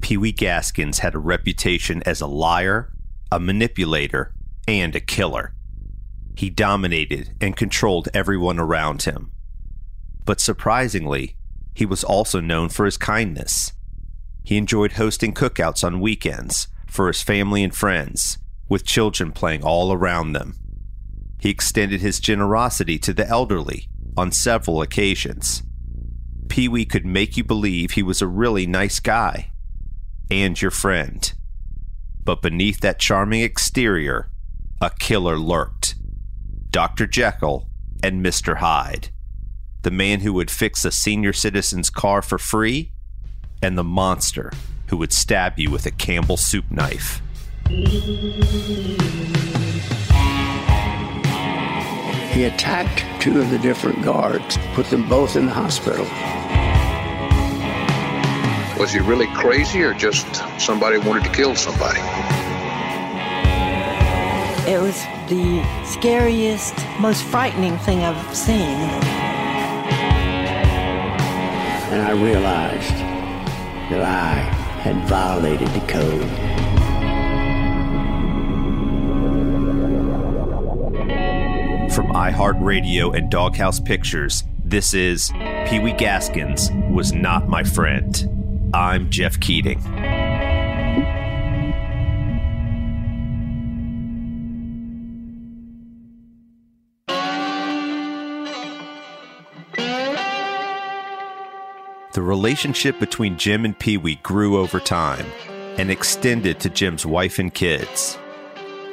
Pee Wee Gaskins had a reputation as a liar, a manipulator, and a killer. He dominated and controlled everyone around him. But surprisingly, he was also known for his kindness. He enjoyed hosting cookouts on weekends for his family and friends, with children playing all around them. He extended his generosity to the elderly on several occasions. Pee Wee could make you believe he was a really nice guy and your friend. But beneath that charming exterior, a killer lurked Dr. Jekyll and Mr. Hyde. The man who would fix a senior citizen's car for free, and the monster who would stab you with a Campbell soup knife. He attacked two of the different guards, put them both in the hospital. Was he really crazy or just somebody wanted to kill somebody? It was the scariest, most frightening thing I've seen. And I realized that I had violated the code. From iHeartRadio and Doghouse Pictures, this is Pee Wee Gaskins Was Not My Friend. I'm Jeff Keating. The relationship between Jim and Pee Wee grew over time and extended to Jim's wife and kids.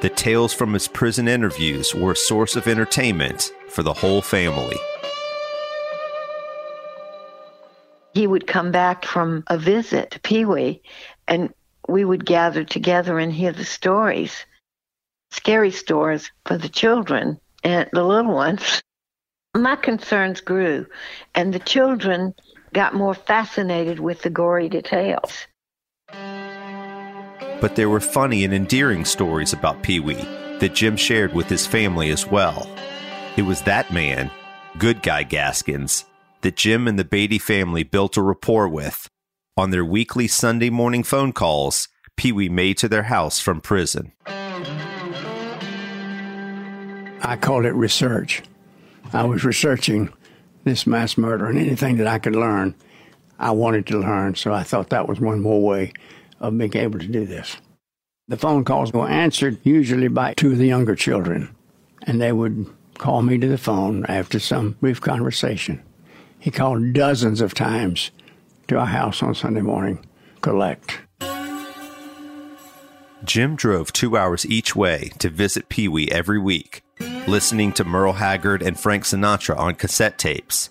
The tales from his prison interviews were a source of entertainment for the whole family. He would come back from a visit to Pee Wee, and we would gather together and hear the stories, scary stories for the children and the little ones. My concerns grew, and the children got more fascinated with the gory details. But there were funny and endearing stories about Pee Wee that Jim shared with his family as well. It was that man, Good Guy Gaskins, that Jim and the Beatty family built a rapport with. On their weekly Sunday morning phone calls, Pee Wee made to their house from prison. I called it research. I was researching this mass murder and anything that I could learn, I wanted to learn. So I thought that was one more way of being able to do this. The phone calls were answered usually by two of the younger children, and they would call me to the phone after some brief conversation. He called dozens of times to our house on Sunday morning, collect. Jim drove two hours each way to visit Pee Wee every week, listening to Merle Haggard and Frank Sinatra on cassette tapes,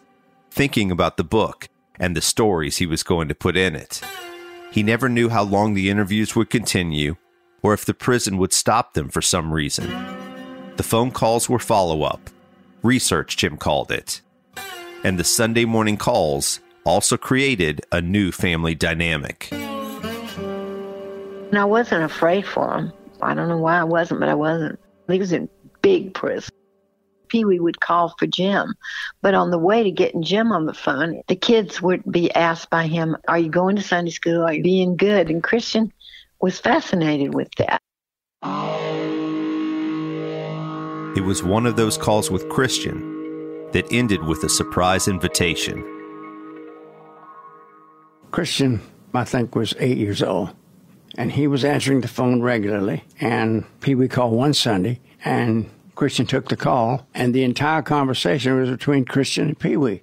thinking about the book and the stories he was going to put in it. He never knew how long the interviews would continue or if the prison would stop them for some reason. The phone calls were follow up, Research, Jim called it. And the Sunday morning calls also created a new family dynamic. And I wasn't afraid for him. I don't know why I wasn't, but I wasn't. He was in big prison. Pee Wee would call for Jim. But on the way to getting Jim on the phone, the kids would be asked by him, Are you going to Sunday school? Are you being good? And Christian was fascinated with that. It was one of those calls with Christian that ended with a surprise invitation. Christian, I think, was eight years old, and he was answering the phone regularly. And Pee Wee called one Sunday, and Christian took the call, and the entire conversation was between Christian and Pee Wee.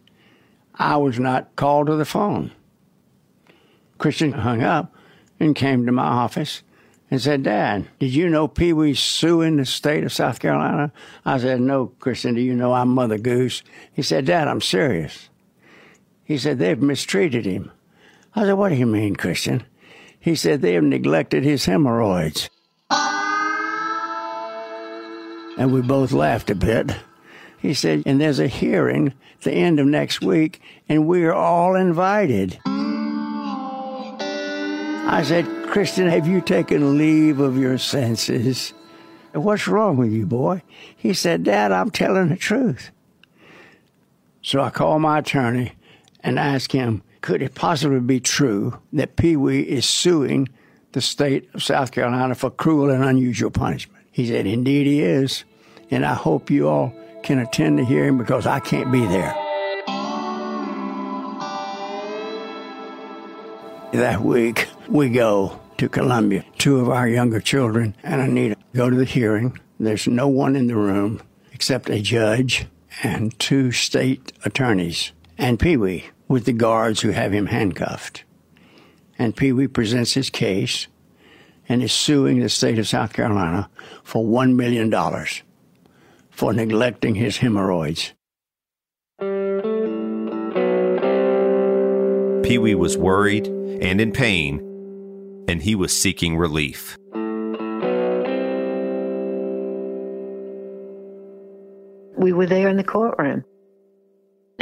I was not called to the phone. Christian hung up and came to my office and said, Dad, did you know Pee Wee's suing the state of South Carolina? I said, No, Christian, do you know I'm Mother Goose? He said, Dad, I'm serious. He said, They've mistreated him. I said, What do you mean, Christian? He said, They have neglected his hemorrhoids. And we both laughed a bit. He said, and there's a hearing the end of next week, and we're all invited. I said, Christian, have you taken leave of your senses? What's wrong with you, boy? He said, Dad, I'm telling the truth. So I called my attorney and asked him, could it possibly be true that Pee Wee is suing the state of South Carolina for cruel and unusual punishment? He said, Indeed, he is and I hope you all can attend the hearing because I can't be there. That week, we go to Columbia. Two of our younger children and Anita go to the hearing. There's no one in the room except a judge and two state attorneys and Pee Wee with the guards who have him handcuffed. And Pee Wee presents his case and is suing the state of South Carolina for $1 million for neglecting his hemorrhoids. Pee Wee was worried and in pain, and he was seeking relief. We were there in the courtroom.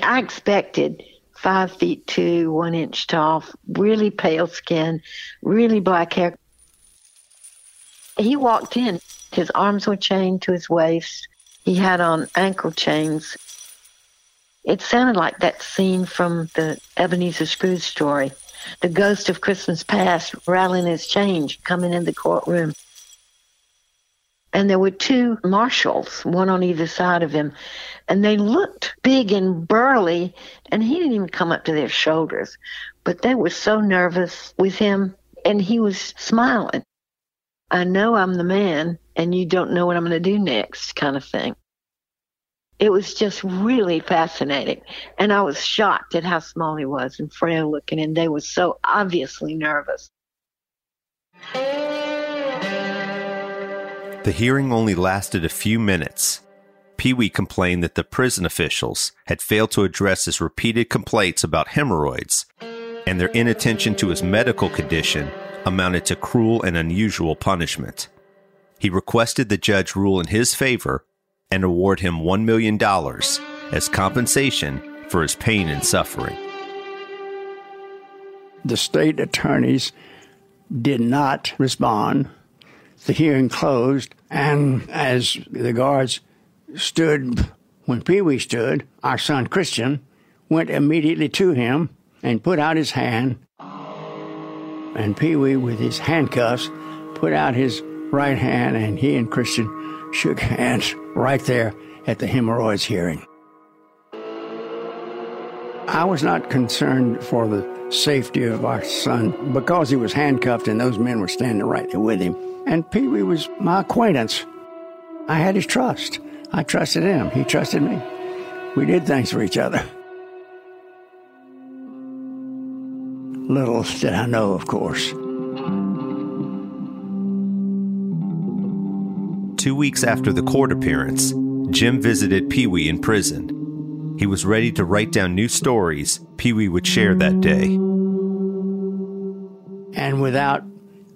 I expected five feet two, one inch tall, really pale skin, really black hair. He walked in. His arms were chained to his waist. He had on ankle chains. It sounded like that scene from the Ebenezer Scrooge story. The ghost of Christmas past rattling his change coming in the courtroom. And there were two marshals, one on either side of him, and they looked big and burly, and he didn't even come up to their shoulders. But they were so nervous with him, and he was smiling. I know I'm the man, and you don't know what I'm going to do next, kind of thing. It was just really fascinating. And I was shocked at how small he was and frail looking, and they were so obviously nervous. The hearing only lasted a few minutes. Pee Wee complained that the prison officials had failed to address his repeated complaints about hemorrhoids, and their inattention to his medical condition amounted to cruel and unusual punishment. He requested the judge rule in his favor and award him $1 million as compensation for his pain and suffering. The state attorneys did not respond. The hearing closed, and as the guards stood, when Pee Wee stood, our son Christian went immediately to him and put out his hand. And Pee Wee, with his handcuffs, put out his right hand, and he and Christian shook hands right there at the hemorrhoids hearing. I was not concerned for the safety of our son because he was handcuffed and those men were standing right there with him. And Pee Wee was my acquaintance. I had his trust. I trusted him. He trusted me. We did things for each other. Little did I know, of course. Two weeks after the court appearance, Jim visited Pee Wee in prison. He was ready to write down new stories Pee Wee would share that day. And without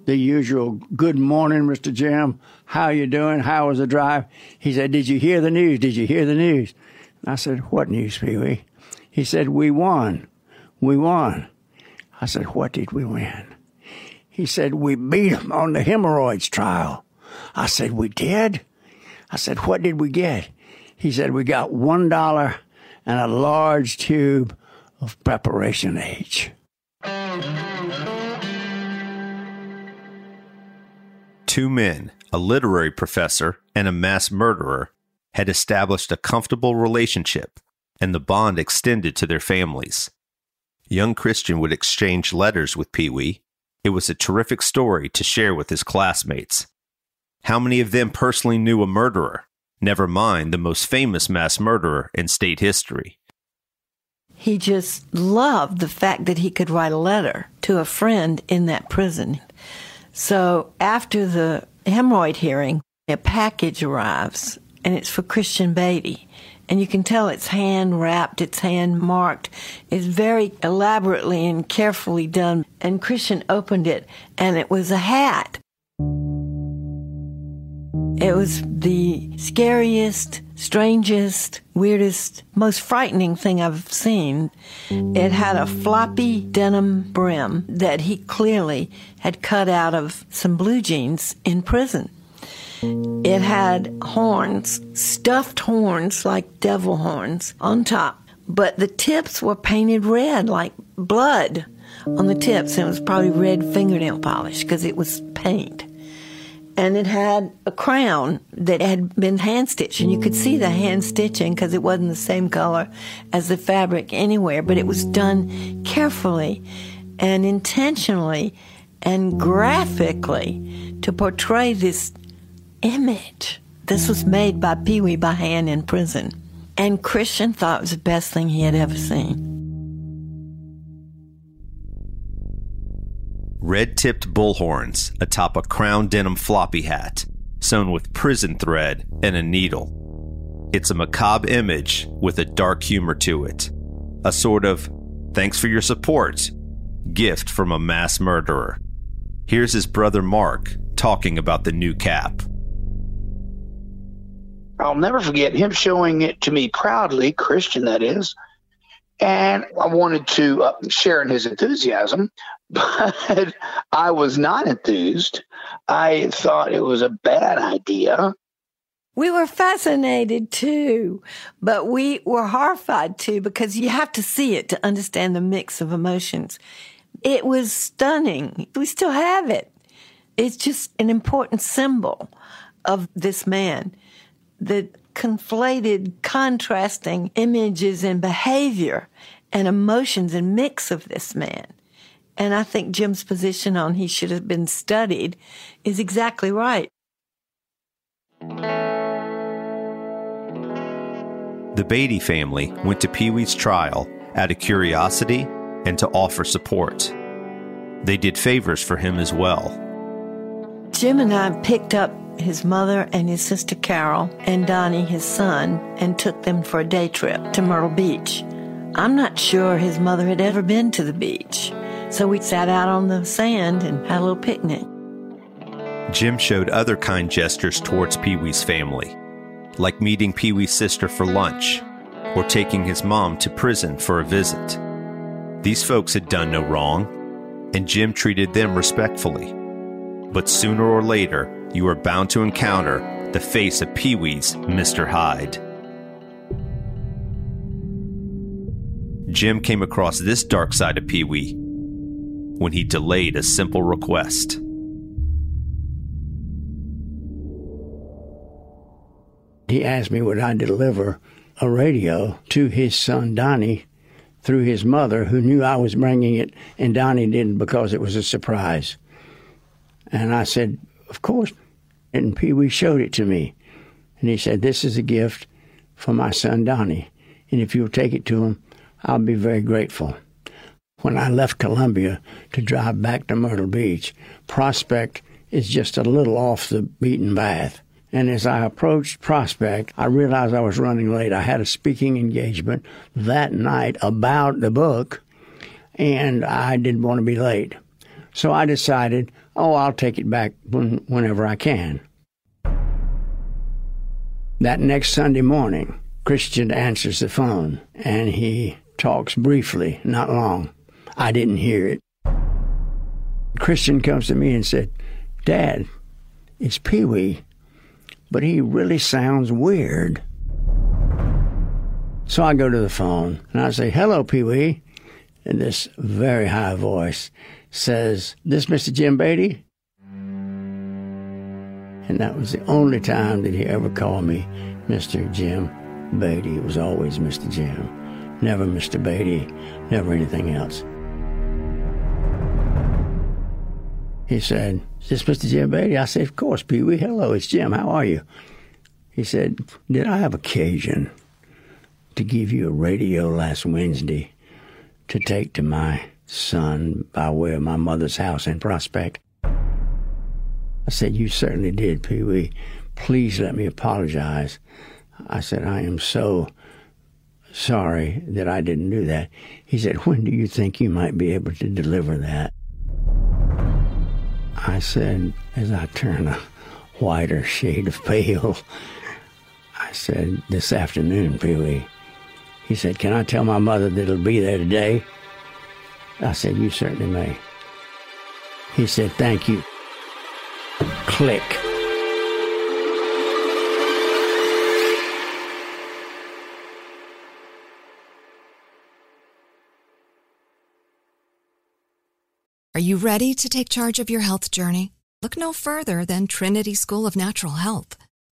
the usual good morning, Mr. Jim. How you doing? How was the drive? He said, Did you hear the news? Did you hear the news? And I said, What news, Pee Wee? He said, We won. We won. I said, What did we win? He said, We beat him on the hemorrhoids trial. I said, We did? I said, What did we get? He said, We got one dollar and a large tube of preparation H. Two men, a literary professor and a mass murderer, had established a comfortable relationship, and the bond extended to their families. Young Christian would exchange letters with Pee Wee. It was a terrific story to share with his classmates. How many of them personally knew a murderer? Never mind the most famous mass murderer in state history. He just loved the fact that he could write a letter to a friend in that prison. So after the hemorrhoid hearing, a package arrives and it's for Christian Beatty. And you can tell it's hand wrapped, it's hand marked. It's very elaborately and carefully done. And Christian opened it and it was a hat. It was the scariest, strangest, weirdest, most frightening thing I've seen. It had a floppy denim brim that he clearly had cut out of some blue jeans in prison. It had horns, stuffed horns like devil horns on top, but the tips were painted red like blood on the tips. And it was probably red fingernail polish because it was paint and it had a crown that had been hand stitched, and you could see the hand stitching because it wasn't the same color as the fabric anywhere, but it was done carefully and intentionally and graphically to portray this image. This was made by Pee Wee by hand in prison, and Christian thought it was the best thing he had ever seen. Red tipped bullhorns atop a crown denim floppy hat, sewn with prison thread and a needle. It's a macabre image with a dark humor to it. A sort of, thanks for your support, gift from a mass murderer. Here's his brother Mark talking about the new cap. I'll never forget him showing it to me proudly, Christian that is. And I wanted to uh, share in his enthusiasm, but I was not enthused. I thought it was a bad idea. We were fascinated too, but we were horrified too because you have to see it to understand the mix of emotions. It was stunning. We still have it. It's just an important symbol of this man. The conflated, contrasting images and behavior and emotions and mix of this man. And I think Jim's position on he should have been studied is exactly right. The Beatty family went to Pee Wee's trial out of curiosity and to offer support. They did favors for him as well. Jim and I picked up his mother and his sister Carol and Donnie, his son, and took them for a day trip to Myrtle Beach. I'm not sure his mother had ever been to the beach. So we sat out on the sand and had a little picnic. Jim showed other kind gestures towards Pee Wee's family, like meeting Pee Wee's sister for lunch or taking his mom to prison for a visit. These folks had done no wrong, and Jim treated them respectfully. But sooner or later, you are bound to encounter the face of Pee Wee's Mr. Hyde. Jim came across this dark side of Pee Wee when he delayed a simple request. He asked me would I deliver a radio to his son Donnie through his mother, who knew I was bringing it, and Donnie didn't because it was a surprise. And I said, Of course. And Pee Wee showed it to me. And he said, This is a gift for my son Donnie. And if you'll take it to him, I'll be very grateful when I left Columbia to drive back to Myrtle Beach. Prospect is just a little off the beaten path. And as I approached Prospect, I realized I was running late. I had a speaking engagement that night about the book, and I didn't want to be late. So I decided Oh, I'll take it back when, whenever I can. That next Sunday morning, Christian answers the phone and he talks briefly, not long. I didn't hear it. Christian comes to me and said, Dad, it's Pee Wee, but he really sounds weird. So I go to the phone and I say, Hello, Pee Wee. in this very high voice says, This Mr. Jim Beatty? And that was the only time that he ever called me Mr. Jim Beatty. It was always Mr. Jim. Never Mr. Beatty, never anything else. He said, Is this Mr. Jim Beatty? I said, Of course, Pee Wee. Hello, it's Jim. How are you? He said, Did I have occasion to give you a radio last Wednesday to take to my son by way of my mother's house in Prospect? I said, You certainly did, Pee Wee. Please let me apologize. I said, I am so sorry that I didn't do that. He said, When do you think you might be able to deliver that? I said, as I turned a whiter shade of pale, I said, This afternoon, Pee Wee. He said, Can I tell my mother that it'll be there today? I said, You certainly may. He said, Thank you. Click. Are you ready to take charge of your health journey? Look no further than Trinity School of Natural Health.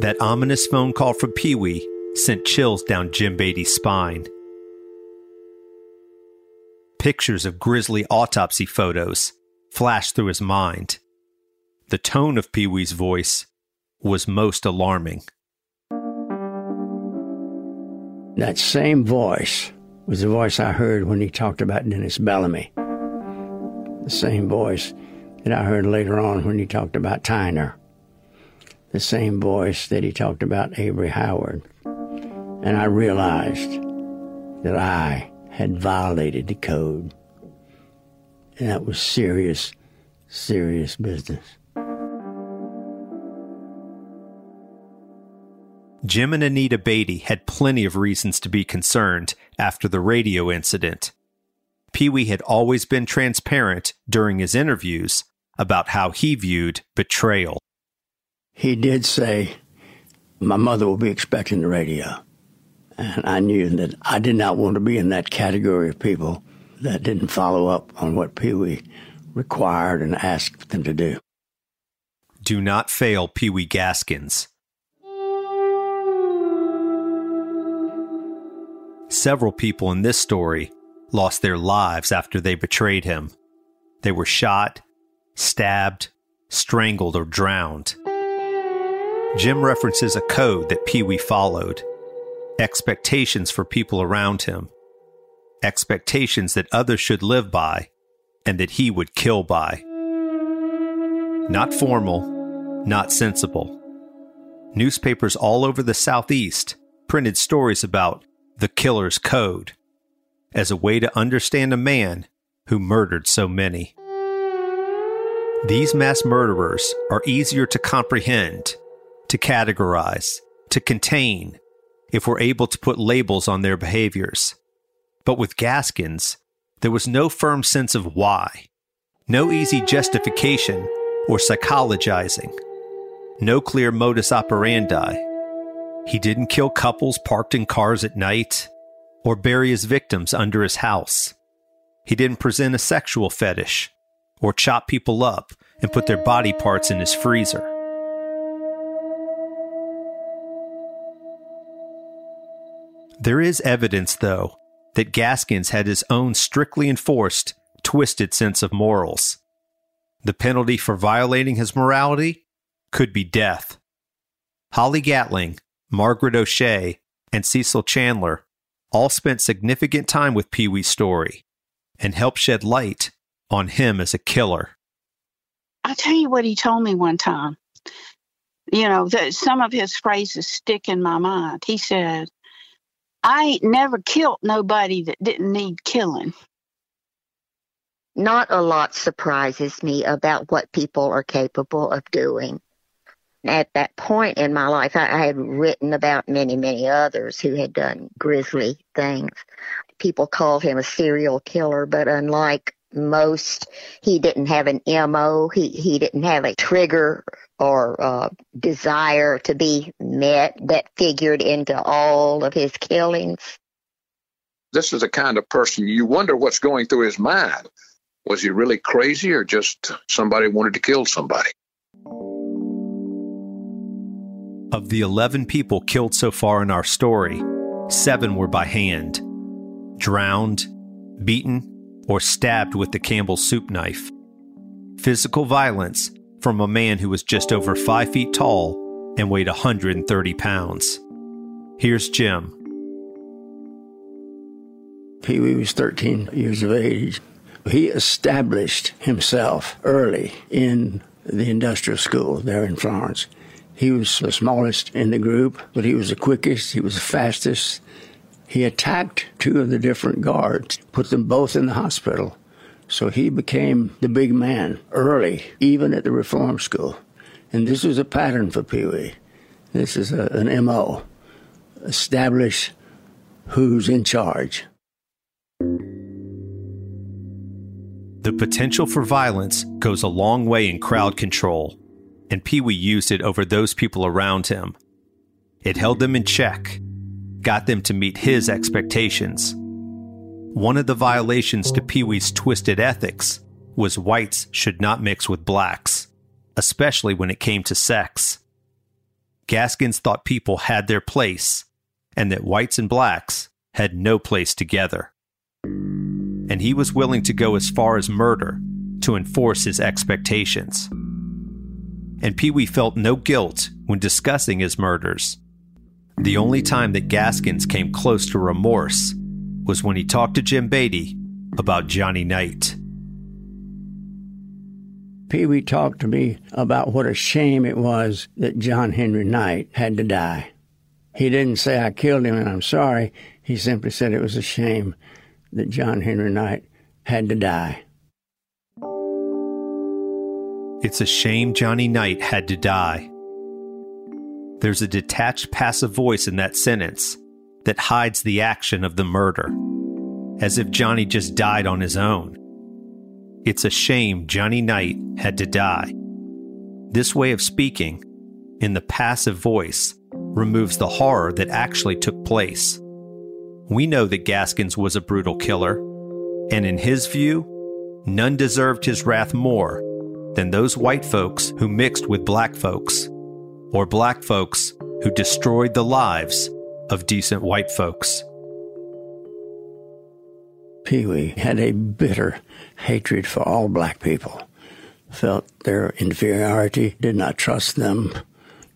That ominous phone call from Pee Wee sent chills down Jim Beatty's spine. Pictures of grisly autopsy photos flashed through his mind. The tone of Pee Wee's voice was most alarming. That same voice was the voice I heard when he talked about Dennis Bellamy. The same voice that I heard later on when he talked about Tyner the same voice that he talked about Avery Howard. And I realized that I had violated the code. And that was serious, serious business. Jim and Anita Beatty had plenty of reasons to be concerned after the radio incident. Pee Wee had always been transparent during his interviews about how he viewed betrayal. He did say, My mother will be expecting the radio. And I knew that I did not want to be in that category of people that didn't follow up on what Pee Wee required and asked them to do. Do not fail Pee Wee Gaskins. Several people in this story lost their lives after they betrayed him. They were shot, stabbed, strangled, or drowned. Jim references a code that Pee Wee followed expectations for people around him, expectations that others should live by, and that he would kill by. Not formal, not sensible. Newspapers all over the Southeast printed stories about the killer's code as a way to understand a man who murdered so many. These mass murderers are easier to comprehend, to categorize, to contain, if we're able to put labels on their behaviors. But with Gaskins, there was no firm sense of why, no easy justification or psychologizing, no clear modus operandi he didn't kill couples parked in cars at night or bury his victims under his house. He didn't present a sexual fetish or chop people up and put their body parts in his freezer. There is evidence, though, that Gaskins had his own strictly enforced, twisted sense of morals. The penalty for violating his morality could be death. Holly Gatling, Margaret O'Shea, and Cecil Chandler all spent significant time with Pee Wee's story and helped shed light on him as a killer. I'll tell you what he told me one time. You know, that some of his phrases stick in my mind. He said, I ain't never killed nobody that didn't need killing. Not a lot surprises me about what people are capable of doing at that point in my life, I, I had written about many, many others who had done grisly things. People called him a serial killer, but unlike most, he didn't have an MO. He, he didn't have a trigger or uh, desire to be met that figured into all of his killings. This is the kind of person you wonder what's going through his mind. Was he really crazy or just somebody wanted to kill somebody? Of the 11 people killed so far in our story, seven were by hand, drowned, beaten, or stabbed with the Campbell soup knife. Physical violence from a man who was just over five feet tall and weighed 130 pounds. Here's Jim. Pee Wee was 13 years of age. He established himself early in the industrial school there in Florence. He was the smallest in the group, but he was the quickest, he was the fastest. He attacked two of the different guards, put them both in the hospital. So he became the big man early, even at the reform school. And this was a pattern for Pee Wee. This is a, an MO. Establish who's in charge. The potential for violence goes a long way in crowd control and Pee Wee used it over those people around him. It held them in check, got them to meet his expectations. One of the violations to Pee Wee's twisted ethics was whites should not mix with blacks, especially when it came to sex. Gaskins thought people had their place and that whites and blacks had no place together. And he was willing to go as far as murder to enforce his expectations and Pee Wee felt no guilt when discussing his murders. The only time that Gaskins came close to remorse was when he talked to Jim Beatty about Johnny Knight. Pee Wee talked to me about what a shame it was that John Henry Knight had to die. He didn't say I killed him and I'm sorry. He simply said it was a shame that John Henry Knight had to die. It's a shame Johnny Knight had to die. There's a detached passive voice in that sentence that hides the action of the murder, as if Johnny just died on his own. It's a shame Johnny Knight had to die. This way of speaking, in the passive voice, removes the horror that actually took place. We know that Gaskins was a brutal killer, and in his view, none deserved his wrath more than those white folks who mixed with black folks, or black folks who destroyed the lives of decent white folks. Pee Wee had a bitter hatred for all black people, felt their inferiority, did not trust them,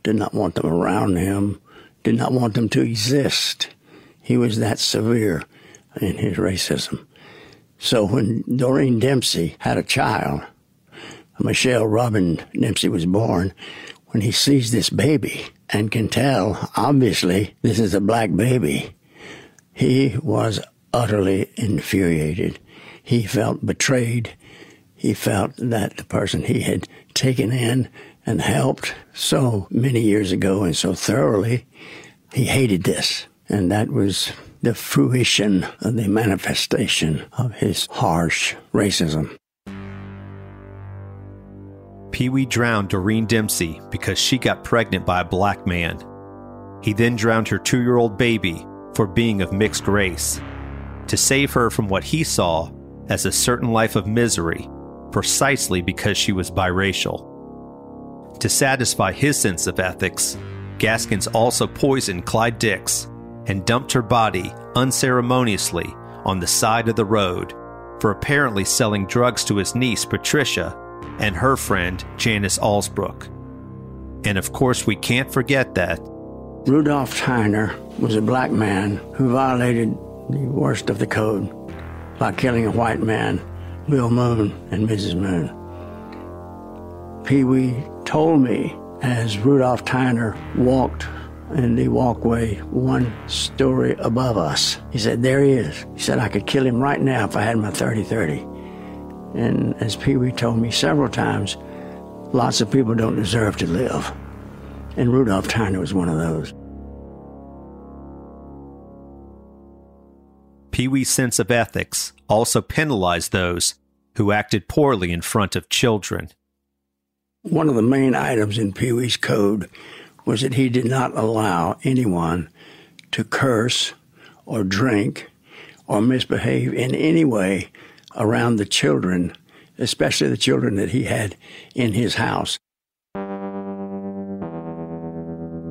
did not want them around him, did not want them to exist. He was that severe in his racism. So when Doreen Dempsey had a child, Michelle Robin Dempsey was born, when he sees this baby and can tell, obviously, this is a black baby, he was utterly infuriated. He felt betrayed. He felt that the person he had taken in and helped so many years ago and so thoroughly, he hated this. And that was the fruition of the manifestation of his harsh racism. Pee Wee drowned Doreen Dempsey because she got pregnant by a black man. He then drowned her two year old baby for being of mixed race, to save her from what he saw as a certain life of misery precisely because she was biracial. To satisfy his sense of ethics, Gaskins also poisoned Clyde Dix and dumped her body unceremoniously on the side of the road for apparently selling drugs to his niece Patricia and her friend Janice Alsbrook. And of course, we can't forget that Rudolph Tyner was a black man who violated the worst of the code by killing a white man, Bill Moon and Mrs. Moon. Pee Wee told me as Rudolph Tyner walked in the walkway one story above us. He said, There he is. He said, I could kill him right now if I had my 30 30. And as Pee Wee told me several times, lots of people don't deserve to live. And Rudolph Tyner was one of those. Pee Wee's sense of ethics also penalized those who acted poorly in front of children. One of the main items in Pee Wee's code was that he did not allow anyone to curse or drink or misbehave in any way around the children, especially the children that he had in his house.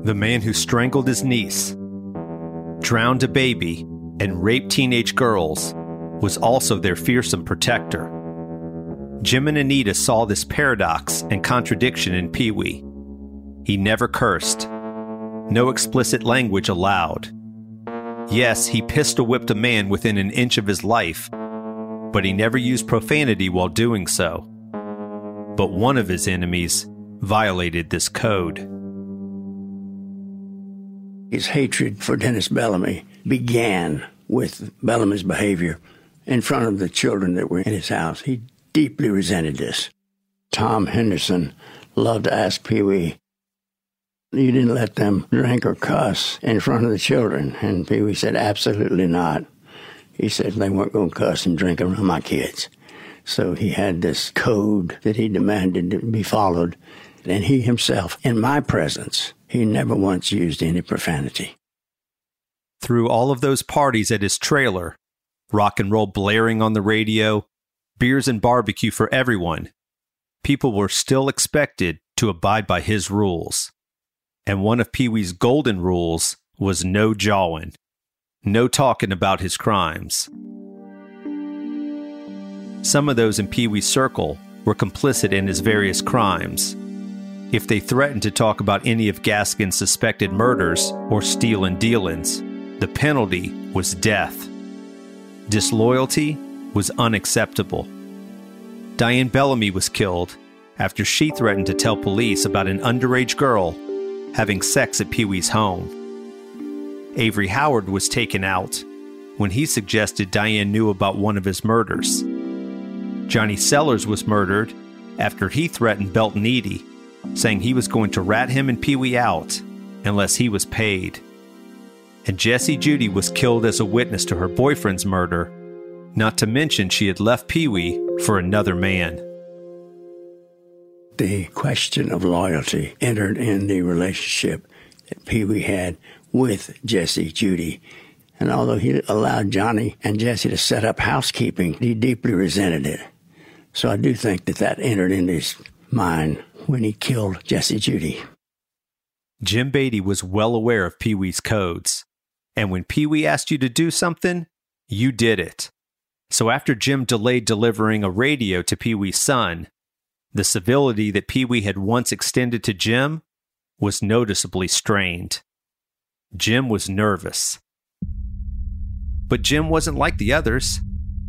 The man who strangled his niece, drowned a baby, and raped teenage girls was also their fearsome protector. Jim and Anita saw this paradox and contradiction in Pee Wee. He never cursed, no explicit language allowed. Yes, he pistol whipped a man within an inch of his life but he never used profanity while doing so. But one of his enemies violated this code. His hatred for Dennis Bellamy began with Bellamy's behavior in front of the children that were in his house. He deeply resented this. Tom Henderson loved to ask Pee Wee, You didn't let them drink or cuss in front of the children. And Pee Wee said, Absolutely not. He said they weren't going to cuss and drink around my kids. So he had this code that he demanded to be followed. And he himself, in my presence, he never once used any profanity. Through all of those parties at his trailer, rock and roll blaring on the radio, beers and barbecue for everyone, people were still expected to abide by his rules. And one of Pee Wee's golden rules was no jawing. No talking about his crimes. Some of those in Pee Wee's circle were complicit in his various crimes. If they threatened to talk about any of Gaskin's suspected murders or stealing dealings, the penalty was death. Disloyalty was unacceptable. Diane Bellamy was killed after she threatened to tell police about an underage girl having sex at Pee Wee's home. Avery Howard was taken out when he suggested Diane knew about one of his murders. Johnny Sellers was murdered after he threatened Belton Eady, saying he was going to rat him and Pee Wee out unless he was paid. And Jessie Judy was killed as a witness to her boyfriend's murder, not to mention she had left Pee Wee for another man. The question of loyalty entered in the relationship that Pee Wee had with Jesse Judy. And although he allowed Johnny and Jesse to set up housekeeping, he deeply resented it. So I do think that that entered into his mind when he killed Jesse Judy. Jim Beatty was well aware of Pee Wee's codes. And when Pee Wee asked you to do something, you did it. So after Jim delayed delivering a radio to Pee Wee's son, the civility that Pee Wee had once extended to Jim was noticeably strained. Jim was nervous. But Jim wasn't like the others.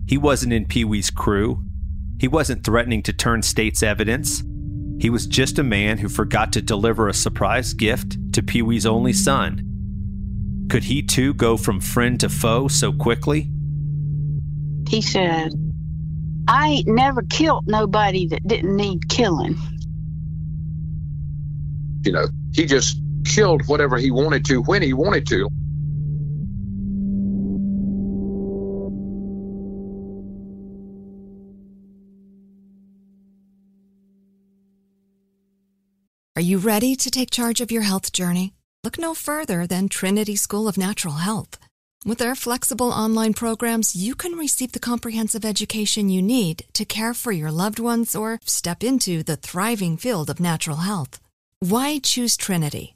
He wasn't in Pee Wee's crew. He wasn't threatening to turn state's evidence. He was just a man who forgot to deliver a surprise gift to Pee Wee's only son. Could he too go from friend to foe so quickly? He said, I ain't never killed nobody that didn't need killing. You know, he just killed whatever he wanted to when he wanted to. Are you ready to take charge of your health journey? Look no further than Trinity School of Natural Health. With their flexible online programs, you can receive the comprehensive education you need to care for your loved ones or step into the thriving field of natural health. Why choose Trinity?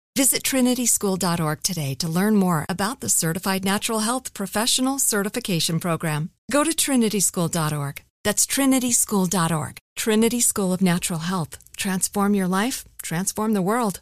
Visit trinityschool.org today to learn more about the Certified Natural Health Professional Certification Program. Go to trinityschool.org. That's trinityschool.org. Trinity School of Natural Health. Transform your life, transform the world.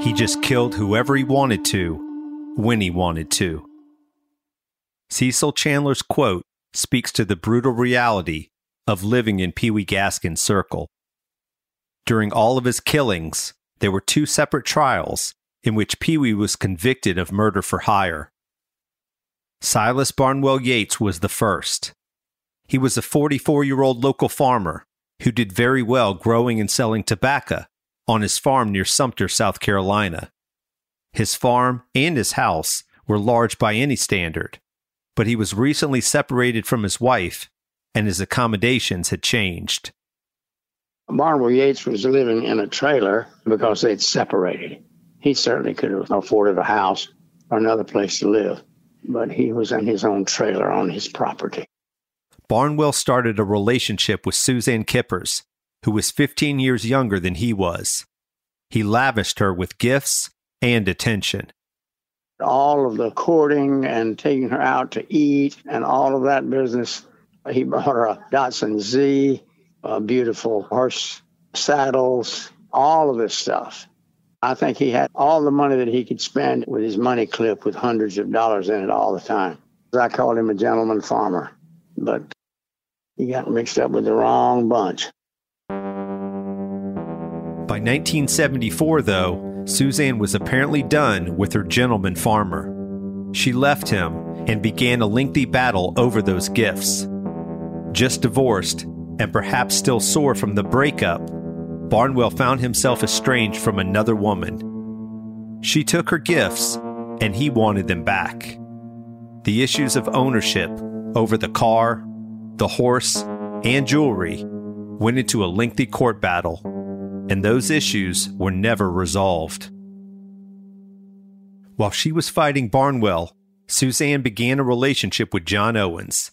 He just killed whoever he wanted to, when he wanted to. Cecil Chandler's quote speaks to the brutal reality of living in Pee Wee Gaskins' circle. During all of his killings, there were two separate trials in which Pee Wee was convicted of murder for hire. Silas Barnwell Yates was the first. He was a 44 year old local farmer who did very well growing and selling tobacco on his farm near Sumter, South Carolina. His farm and his house were large by any standard, but he was recently separated from his wife and his accommodations had changed. Barnwell Yates was living in a trailer because they'd separated. He certainly could have afforded a house or another place to live, but he was in his own trailer on his property. Barnwell started a relationship with Suzanne Kippers, who was 15 years younger than he was. He lavished her with gifts and attention. All of the courting and taking her out to eat and all of that business. He bought her a Datsun Z, a beautiful horse saddles, all of this stuff. I think he had all the money that he could spend with his money clip with hundreds of dollars in it all the time. I called him a gentleman farmer, but he got mixed up with the wrong bunch. By 1974, though, Suzanne was apparently done with her gentleman farmer. She left him and began a lengthy battle over those gifts. Just divorced, and perhaps still sore from the breakup, Barnwell found himself estranged from another woman. She took her gifts, and he wanted them back. The issues of ownership over the car, the horse, and jewelry went into a lengthy court battle, and those issues were never resolved. While she was fighting Barnwell, Suzanne began a relationship with John Owens.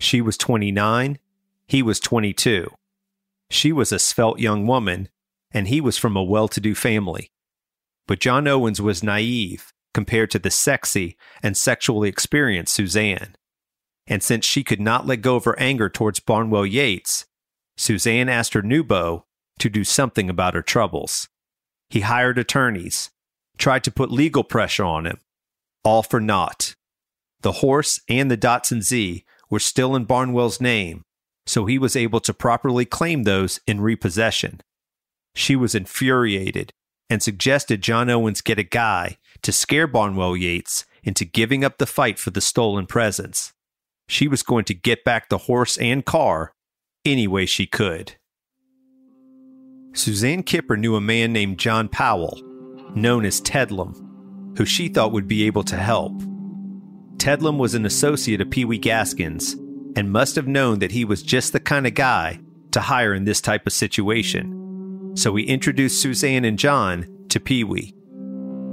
She was 29, he was 22. She was a svelte young woman, and he was from a well to do family. But John Owens was naive compared to the sexy and sexually experienced Suzanne and since she could not let go of her anger towards Barnwell Yates, Suzanne asked her new beau to do something about her troubles. He hired attorneys, tried to put legal pressure on him, all for naught. The horse and the Datsun Z were still in Barnwell's name, so he was able to properly claim those in repossession. She was infuriated and suggested John Owens get a guy to scare Barnwell Yates into giving up the fight for the stolen presents. She was going to get back the horse and car any way she could. Suzanne Kipper knew a man named John Powell, known as Tedlam, who she thought would be able to help. Tedlam was an associate of Pee Wee Gaskins and must have known that he was just the kind of guy to hire in this type of situation. So he introduced Suzanne and John to Pee Wee.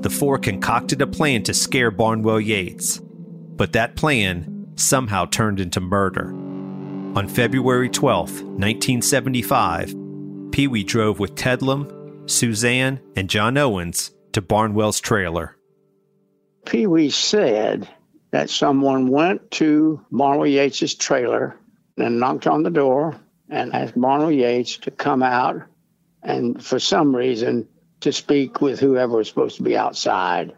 The four concocted a plan to scare Barnwell Yates, but that plan somehow turned into murder. On February 12, 1975, Pee Wee drove with Tedlam, Suzanne, and John Owens to Barnwell's trailer. Pee Wee said that someone went to Barnwell Yates's trailer and knocked on the door and asked Barnwell Yates to come out and, for some reason, to speak with whoever was supposed to be outside.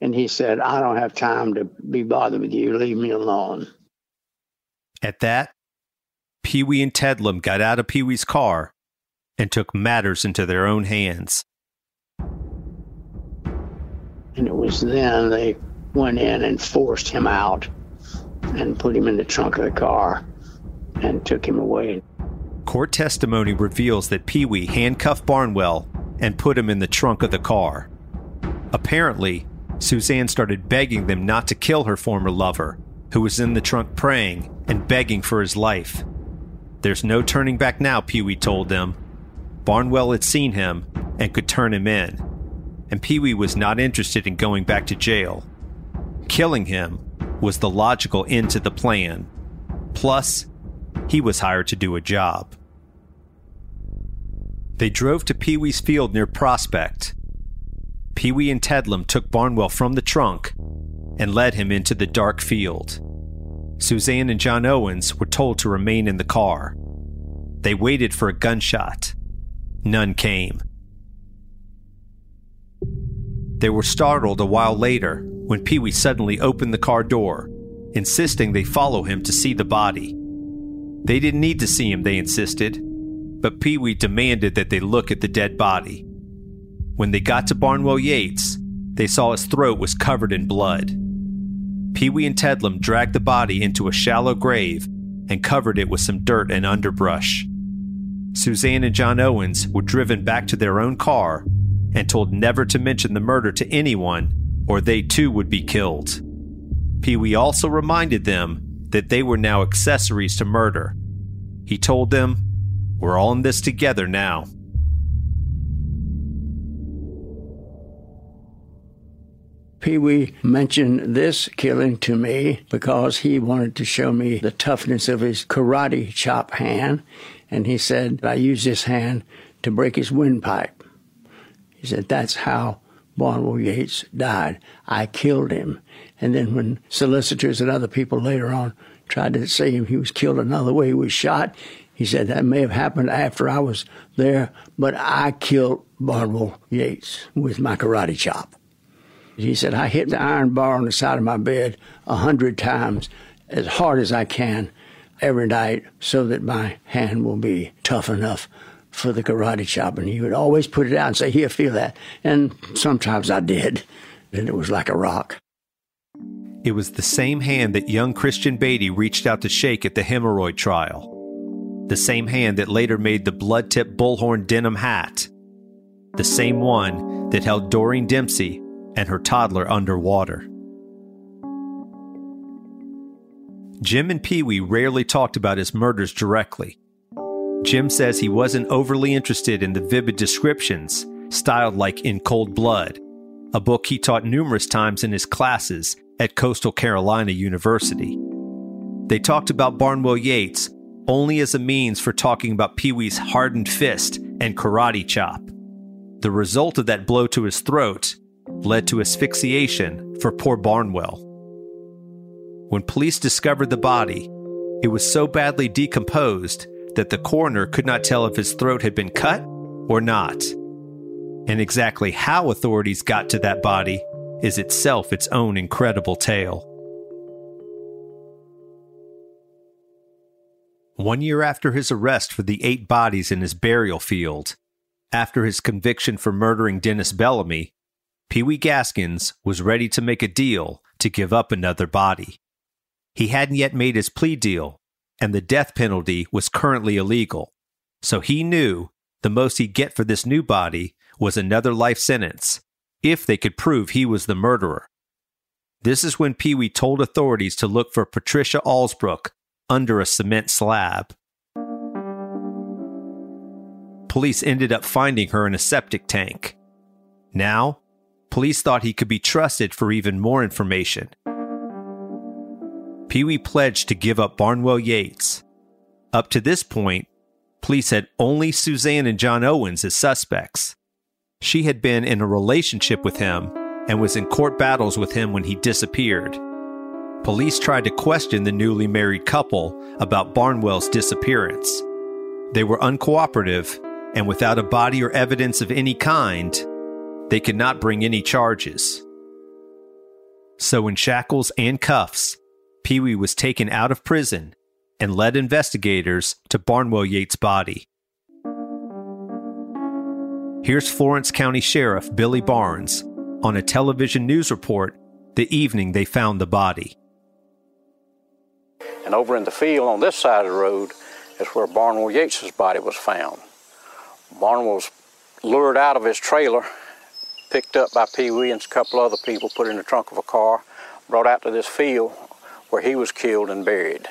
And he said, I don't have time to be bothered with you. Leave me alone. At that, Pee Wee and Tedlam got out of Pee Wee's car and took matters into their own hands. And it was then they went in and forced him out and put him in the trunk of the car and took him away. Court testimony reveals that Pee Wee handcuffed Barnwell and put him in the trunk of the car. Apparently, Suzanne started begging them not to kill her former lover, who was in the trunk praying and begging for his life. There's no turning back now, Pee Wee told them. Barnwell had seen him and could turn him in, and Pee Wee was not interested in going back to jail. Killing him was the logical end to the plan. Plus, he was hired to do a job. They drove to Pee Wee's field near Prospect Pee Wee and Tedlam took Barnwell from the trunk and led him into the dark field. Suzanne and John Owens were told to remain in the car. They waited for a gunshot. None came. They were startled a while later when Pee Wee suddenly opened the car door, insisting they follow him to see the body. They didn't need to see him, they insisted, but Pee Wee demanded that they look at the dead body. When they got to Barnwell Yates, they saw his throat was covered in blood. Pee Wee and Tedlam dragged the body into a shallow grave and covered it with some dirt and underbrush. Suzanne and John Owens were driven back to their own car and told never to mention the murder to anyone, or they too would be killed. Pee Wee also reminded them that they were now accessories to murder. He told them, We're all in this together now. Pee Wee mentioned this killing to me because he wanted to show me the toughness of his karate chop hand. And he said, I used this hand to break his windpipe. He said, That's how Barnwell Yates died. I killed him. And then when solicitors and other people later on tried to say he was killed another way, he was shot, he said that may have happened after I was there, but I killed Barnwell Yates with my karate chop. He said, I hit the iron bar on the side of my bed a hundred times as hard as I can every night so that my hand will be tough enough for the karate chop. And he would always put it out and say, Here, feel that. And sometimes I did. And it was like a rock. It was the same hand that young Christian Beatty reached out to shake at the hemorrhoid trial the same hand that later made the blood tipped bullhorn denim hat, the same one that held Doreen Dempsey and her toddler underwater. Jim and Pee Wee rarely talked about his murders directly. Jim says he wasn't overly interested in the vivid descriptions, styled like In Cold Blood, a book he taught numerous times in his classes at Coastal Carolina University. They talked about Barnwell Yates only as a means for talking about Pee Wee's hardened fist and karate chop. The result of that blow to his throat led to asphyxiation for poor Barnwell. When police discovered the body, it was so badly decomposed that the coroner could not tell if his throat had been cut or not. And exactly how authorities got to that body is itself its own incredible tale. One year after his arrest for the eight bodies in his burial field, after his conviction for murdering Dennis Bellamy, Pee Wee Gaskins was ready to make a deal to give up another body. He hadn't yet made his plea deal, and the death penalty was currently illegal, so he knew the most he'd get for this new body was another life sentence, if they could prove he was the murderer. This is when Pee Wee told authorities to look for Patricia Allsbrook under a cement slab. Police ended up finding her in a septic tank. Now, police thought he could be trusted for even more information. Pee Wee pledged to give up Barnwell Yates. Up to this point, police had only Suzanne and John Owens as suspects. She had been in a relationship with him and was in court battles with him when he disappeared. Police tried to question the newly married couple about Barnwell's disappearance. They were uncooperative, and without a body or evidence of any kind, they could not bring any charges. So, in shackles and cuffs, Pee Wee was taken out of prison and led investigators to Barnwell Yates' body. Here's Florence County Sheriff Billy Barnes on a television news report the evening they found the body. And over in the field on this side of the road is where Barnwell Yates's body was found. Barnwell was lured out of his trailer, picked up by Pee Wee and a couple other people, put in the trunk of a car, brought out to this field where he was killed and buried.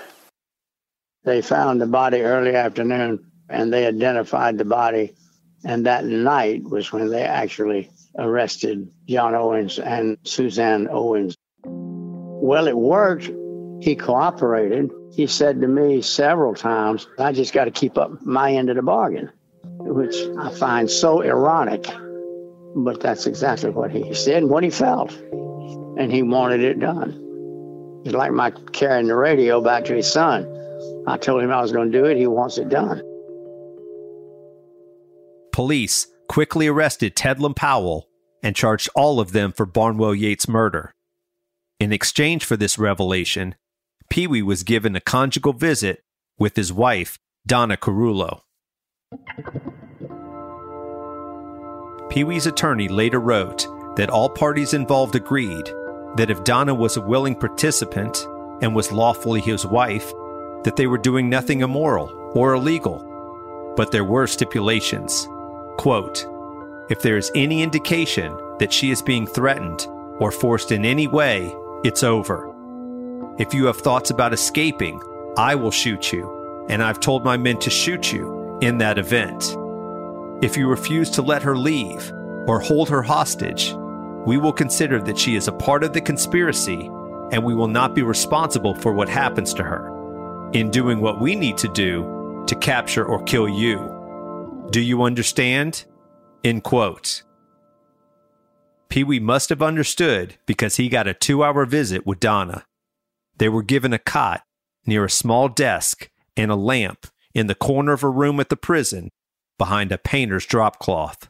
They found the body early afternoon and they identified the body. And that night was when they actually arrested John Owens and Suzanne Owens. Well, it worked he cooperated. He said to me several times, I just got to keep up my end of the bargain, which I find so ironic. But that's exactly what he said and what he felt. And he wanted it done. Like my carrying the radio back to his son. I told him I was going to do it. He wants it done. Police quickly arrested Tedlam Powell and charged all of them for Barnwell Yates' murder. In exchange for this revelation, Pee Wee was given a conjugal visit with his wife, Donna Carullo. Pee Wee's attorney later wrote that all parties involved agreed that if Donna was a willing participant and was lawfully his wife, that they were doing nothing immoral or illegal. But there were stipulations. Quote, if there is any indication that she is being threatened or forced in any way, it's over. If you have thoughts about escaping, I will shoot you, and I've told my men to shoot you in that event. If you refuse to let her leave or hold her hostage, we will consider that she is a part of the conspiracy and we will not be responsible for what happens to her in doing what we need to do to capture or kill you. Do you understand? In quotes. Pee Wee must have understood because he got a two hour visit with Donna. They were given a cot near a small desk and a lamp in the corner of a room at the prison behind a painter's drop cloth.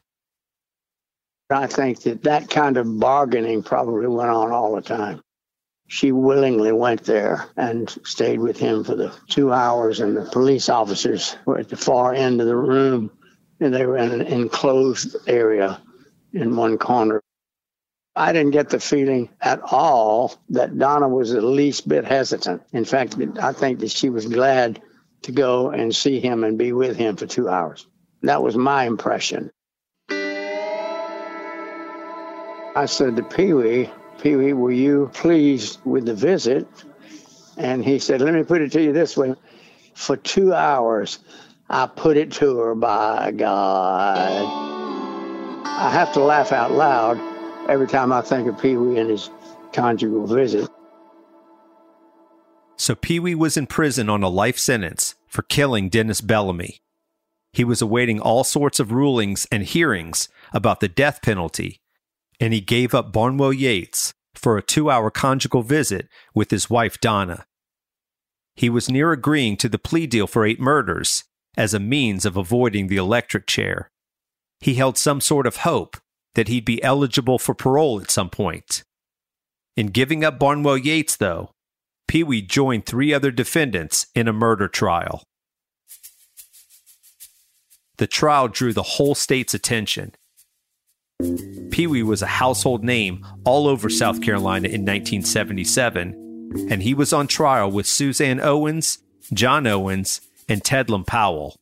I think that that kind of bargaining probably went on all the time. She willingly went there and stayed with him for the two hours, and the police officers were at the far end of the room, and they were in an enclosed area in one corner. I didn't get the feeling at all that Donna was the least bit hesitant. In fact, I think that she was glad to go and see him and be with him for two hours. That was my impression. I said to Pee Wee, Pee Wee, were you pleased with the visit? And he said, Let me put it to you this way. For two hours, I put it to her, by God. I have to laugh out loud every time I think of Pee Wee and his conjugal visit. So Pee Wee was in prison on a life sentence for killing Dennis Bellamy. He was awaiting all sorts of rulings and hearings about the death penalty and he gave up Barnwell Yates for a two hour conjugal visit with his wife Donna. He was near agreeing to the plea deal for eight murders as a means of avoiding the electric chair. He held some sort of hope that he'd be eligible for parole at some point. In giving up Barnwell Yates, though, Pee Wee joined three other defendants in a murder trial. The trial drew the whole state's attention Pee Wee was a household name all over South Carolina in 1977, and he was on trial with Suzanne Owens, John Owens, and Tedlam Powell.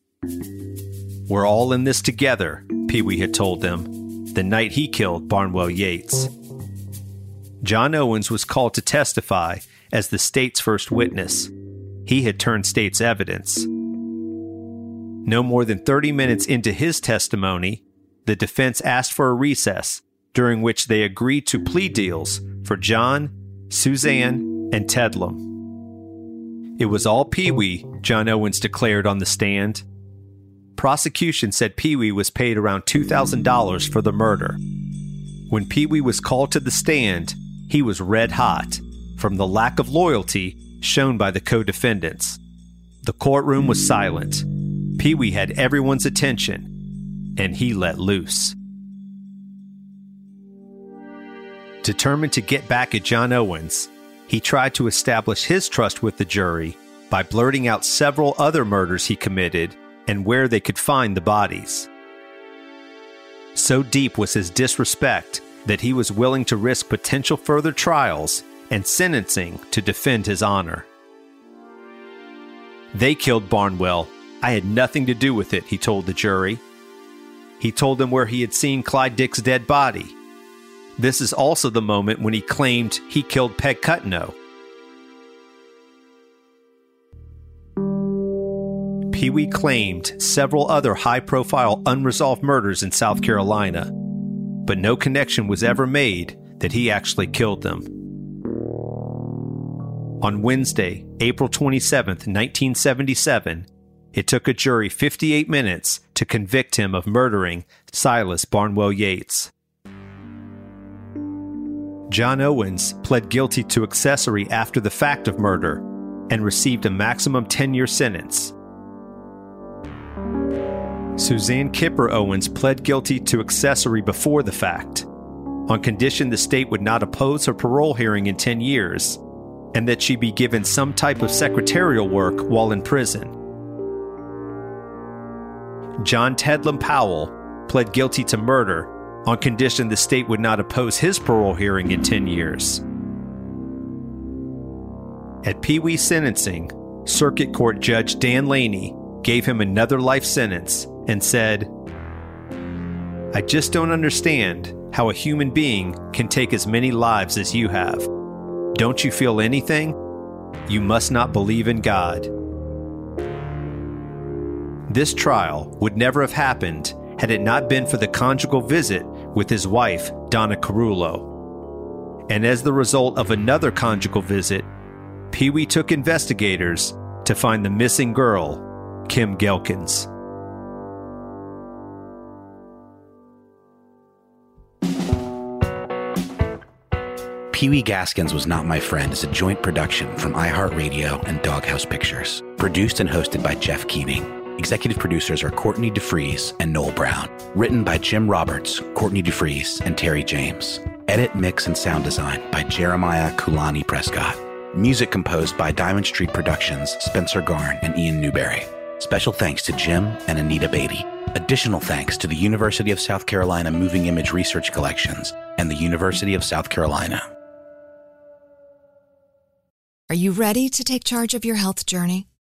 We're all in this together, Pee Wee had told them the night he killed Barnwell Yates. John Owens was called to testify as the state's first witness. He had turned state's evidence. No more than 30 minutes into his testimony, the defense asked for a recess, during which they agreed to plea deals for John, Suzanne, and Tedlam. It was all Pee Wee, John Owens declared on the stand. Prosecution said Pee Wee was paid around $2,000 for the murder. When Pee Wee was called to the stand, he was red hot from the lack of loyalty shown by the co defendants. The courtroom was silent. Pee Wee had everyone's attention and he let loose. Determined to get back at John Owens, he tried to establish his trust with the jury by blurting out several other murders he committed and where they could find the bodies. So deep was his disrespect that he was willing to risk potential further trials and sentencing to defend his honor. They killed Barnwell. I had nothing to do with it, he told the jury. He told them where he had seen Clyde Dick's dead body. This is also the moment when he claimed he killed Peg Cuttino. Pee Wee claimed several other high profile unresolved murders in South Carolina, but no connection was ever made that he actually killed them. On Wednesday, April 27, 1977, it took a jury 58 minutes to convict him of murdering Silas Barnwell Yates. John Owens pled guilty to accessory after the fact of murder and received a maximum 10 year sentence. Suzanne Kipper Owens pled guilty to accessory before the fact, on condition the state would not oppose her parole hearing in 10 years and that she be given some type of secretarial work while in prison. John Tedlam Powell pled guilty to murder on condition the state would not oppose his parole hearing in 10 years. At Pee Wee's sentencing, Circuit Court Judge Dan Laney gave him another life sentence and said, I just don't understand how a human being can take as many lives as you have. Don't you feel anything? You must not believe in God. This trial would never have happened had it not been for the conjugal visit with his wife, Donna Carullo. And as the result of another conjugal visit, Pee Wee took investigators to find the missing girl, Kim Ghelkins. Pee Wee Gaskins Was Not My Friend is a joint production from iHeartRadio and Doghouse Pictures. Produced and hosted by Jeff Keating. Executive producers are Courtney DeFries and Noel Brown. Written by Jim Roberts, Courtney DeFries, and Terry James. Edit, mix, and sound design by Jeremiah Kulani Prescott. Music composed by Diamond Street Productions, Spencer Garn, and Ian Newberry. Special thanks to Jim and Anita Beatty. Additional thanks to the University of South Carolina Moving Image Research Collections and the University of South Carolina. Are you ready to take charge of your health journey?